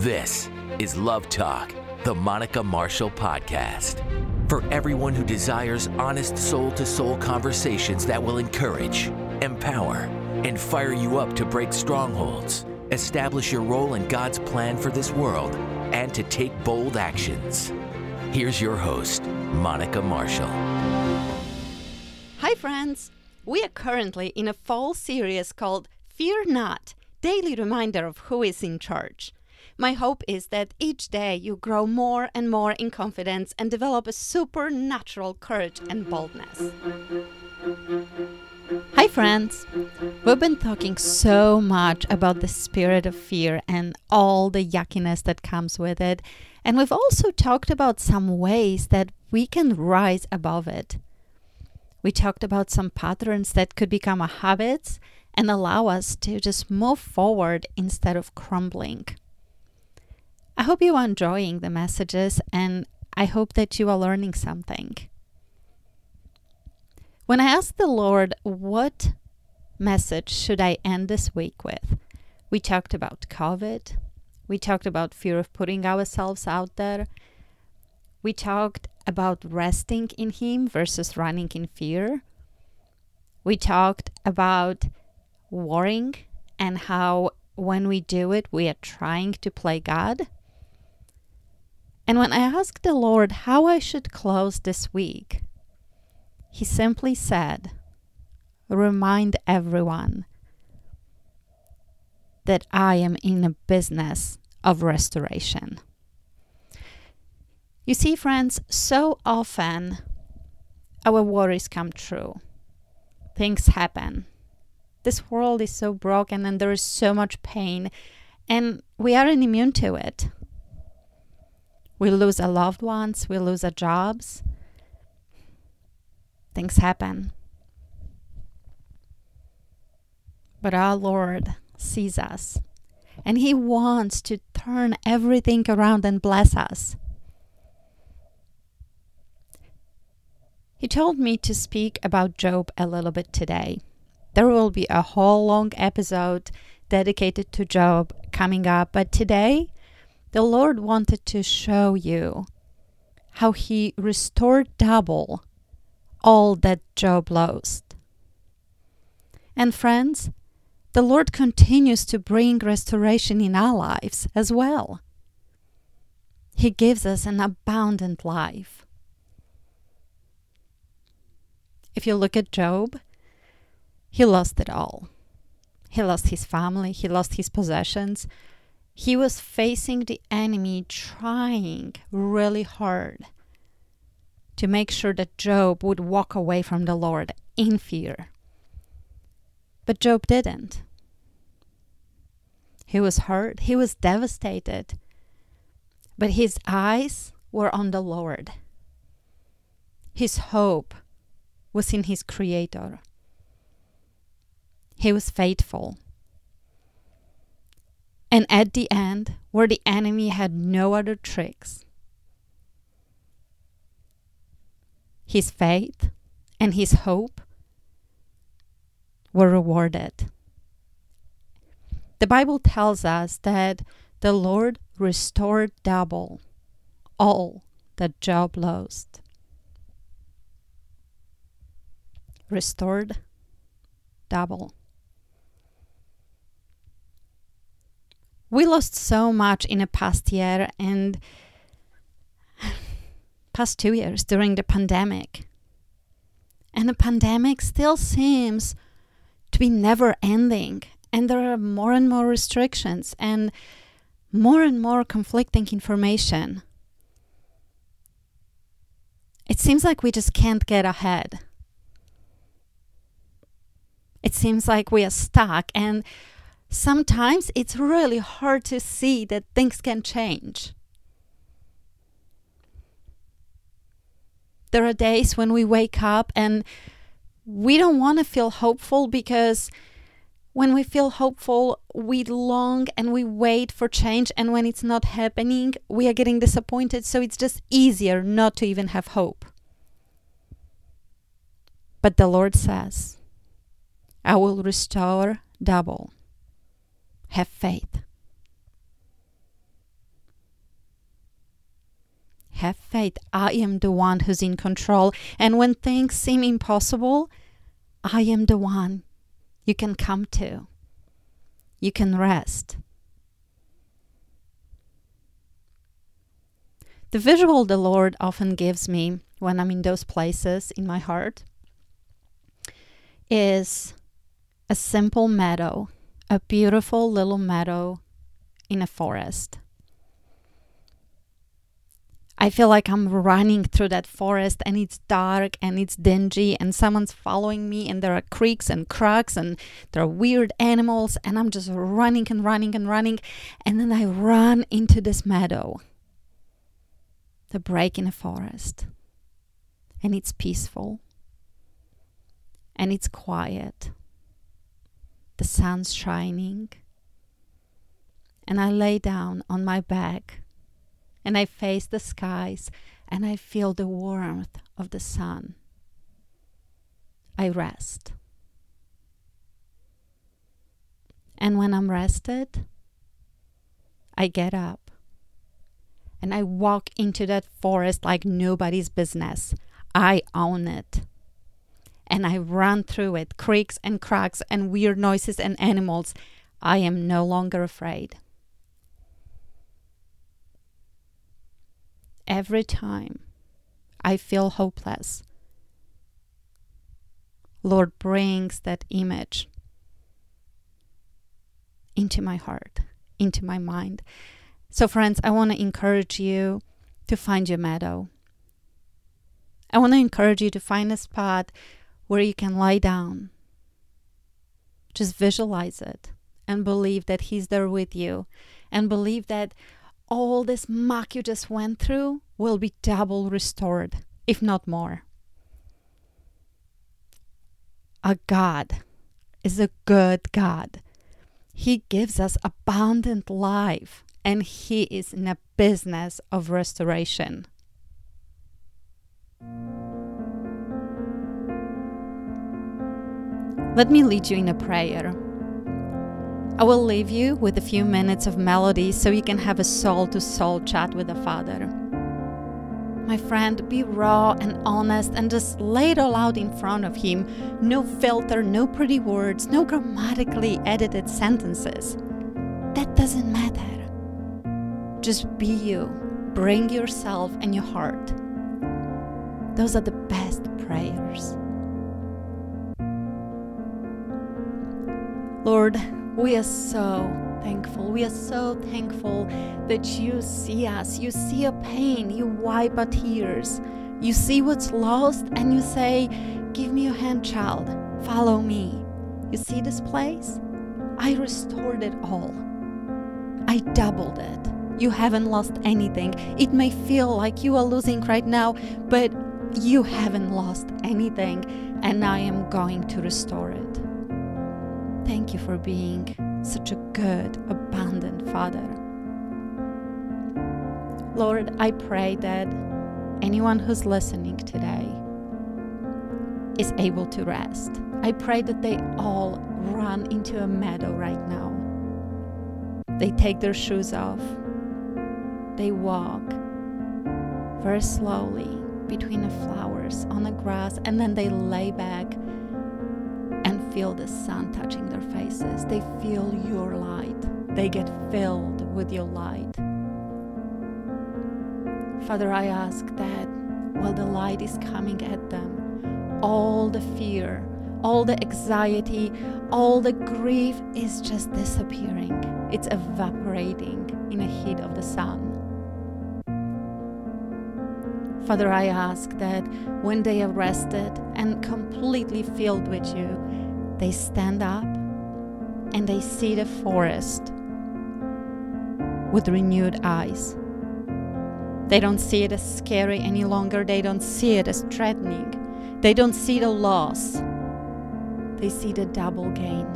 This is Love Talk, the Monica Marshall Podcast. For everyone who desires honest soul to soul conversations that will encourage, empower, and fire you up to break strongholds, establish your role in God's plan for this world, and to take bold actions. Here's your host, Monica Marshall. Hi, friends. We are currently in a fall series called Fear Not Daily Reminder of Who is in Charge. My hope is that each day you grow more and more in confidence and develop a supernatural courage and boldness. Hi, friends. We've been talking so much about the spirit of fear and all the yuckiness that comes with it. And we've also talked about some ways that we can rise above it. We talked about some patterns that could become a habits and allow us to just move forward instead of crumbling. I hope you are enjoying the messages and I hope that you are learning something. When I asked the Lord, what message should I end this week with? We talked about COVID. We talked about fear of putting ourselves out there. We talked about resting in Him versus running in fear. We talked about worrying and how when we do it, we are trying to play God. And when I asked the Lord how I should close this week, He simply said, Remind everyone that I am in a business of restoration. You see, friends, so often our worries come true. Things happen. This world is so broken and there is so much pain, and we aren't immune to it. We lose our loved ones, we lose our jobs. Things happen. But our Lord sees us and He wants to turn everything around and bless us. He told me to speak about Job a little bit today. There will be a whole long episode dedicated to Job coming up, but today the Lord wanted to show you how He restored double all that Job lost. And friends, the Lord continues to bring restoration in our lives as well. He gives us an abundant life. If you look at Job, he lost it all. He lost his family, he lost his possessions, he was facing the enemy, trying really hard to make sure that Job would walk away from the Lord in fear. But Job didn't. He was hurt, he was devastated, but his eyes were on the Lord. His hope was in his Creator. He was faithful. And at the end, where the enemy had no other tricks, his faith and his hope were rewarded. The Bible tells us that the Lord restored double all that Job lost. Restored double. We lost so much in the past year and past two years during the pandemic. And the pandemic still seems to be never ending. And there are more and more restrictions and more and more conflicting information. It seems like we just can't get ahead. It seems like we are stuck and sometimes it's really hard to see that things can change. There are days when we wake up and we don't want to feel hopeful because when we feel hopeful, we long and we wait for change. And when it's not happening, we are getting disappointed. So it's just easier not to even have hope. But the Lord says, I will restore double have faith. Have faith. I am the one who's in control. And when things seem impossible, I am the one you can come to. You can rest. The visual the Lord often gives me when I'm in those places in my heart is a simple meadow, a beautiful little meadow in a forest. I feel like I'm running through that forest and it's dark and it's dingy and someone's following me and there are creeks and cracks and there are weird animals and I'm just running and running and running and then I run into this meadow. The break in a forest. And it's peaceful. And it's quiet. The sun's shining. And I lay down on my back and I face the skies and I feel the warmth of the sun. I rest. And when I'm rested, I get up and I walk into that forest like nobody's business. I own it. And I run through it, creaks and cracks and weird noises and animals. I am no longer afraid. every time I feel hopeless, Lord brings that image into my heart, into my mind. So, friends, I want to encourage you to find your meadow. I want to encourage you to find a spot where you can lie down. Just visualize it and believe that He's there with you, and believe that all this muck you just went through will be double restored, if not more. A God is a good God. He gives us abundant life, and He is in a business of restoration. Let me lead you in a prayer. I will leave you with a few minutes of melody so you can have a soul to soul chat with the Father. My friend, be raw and honest and just lay it all out in front of Him. No filter, no pretty words, no grammatically edited sentences. That doesn't matter. Just be you. Bring yourself and your heart. Those are the best prayers. Lord, we are so thankful. We are so thankful that you see us. You see a pain. You wipe our tears. You see what's lost and you say, Give me your hand, child. Follow me. You see this place? I restored it all. I doubled it. You haven't lost anything. It may feel like you are losing right now, but you haven't lost anything, and I am going to restore it. For being such a good, abundant Father. Lord, I pray that anyone who's listening today is able to rest. I pray that they all run into a meadow right now. They take their shoes off, they walk very slowly between the flowers on the grass, and then they lay back feel the sun touching their faces. They feel your light. They get filled with your light. Father, I ask that while the light is coming at them, all the fear, all the anxiety, all the grief is just disappearing. It's evaporating in the heat of the sun. Father, I ask that when they are rested and completely filled with you, they stand up and they see the forest with renewed eyes. They don't see it as scary any longer. They don't see it as threatening. They don't see the loss. They see the double gain,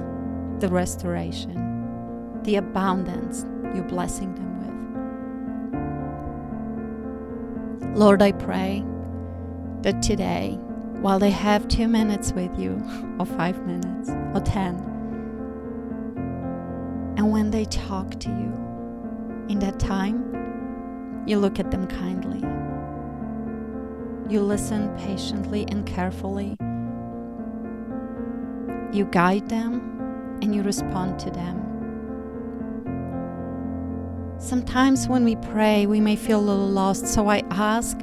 the restoration, the abundance you're blessing them with. Lord, I pray that today while they have two minutes with you, or five minutes, or ten. And when they talk to you, in that time, you look at them kindly You listen patiently and carefully. You guide them and you respond to them. Sometimes when we pray, we may feel a little lost, so I ask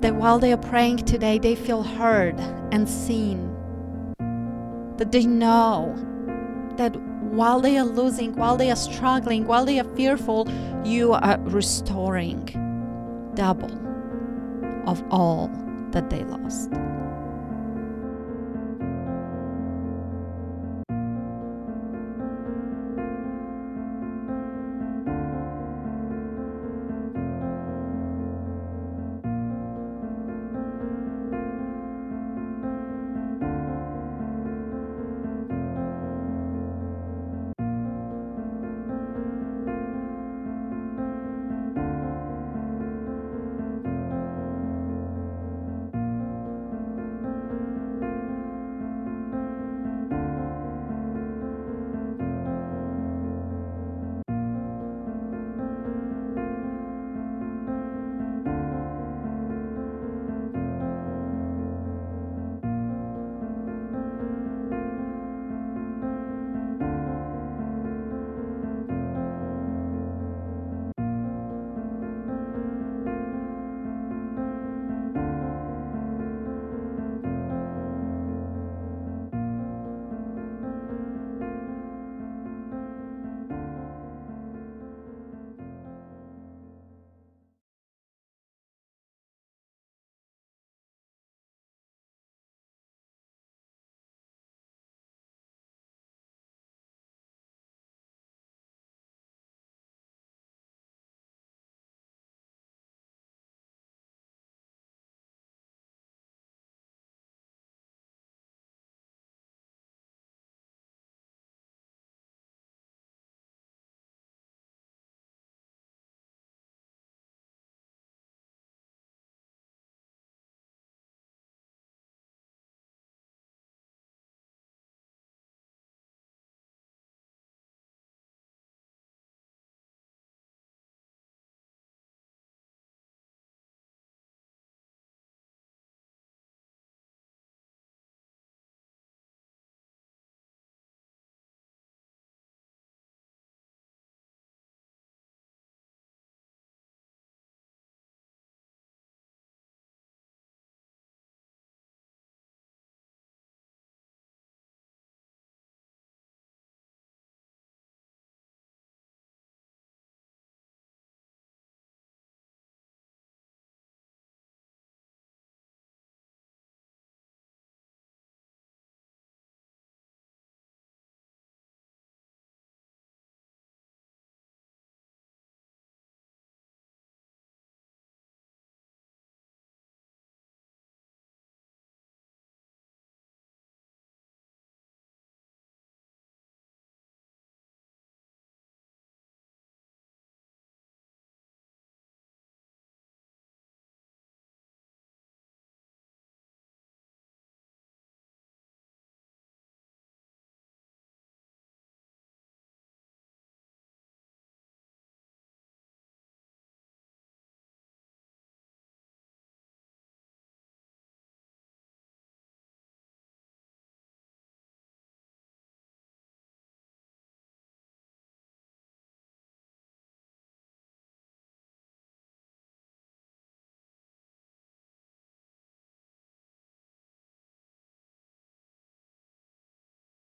that while they are praying today, they feel heard and seen. That they know that while they are losing, while they are struggling, while they are fearful, you are restoring double of all that they lost.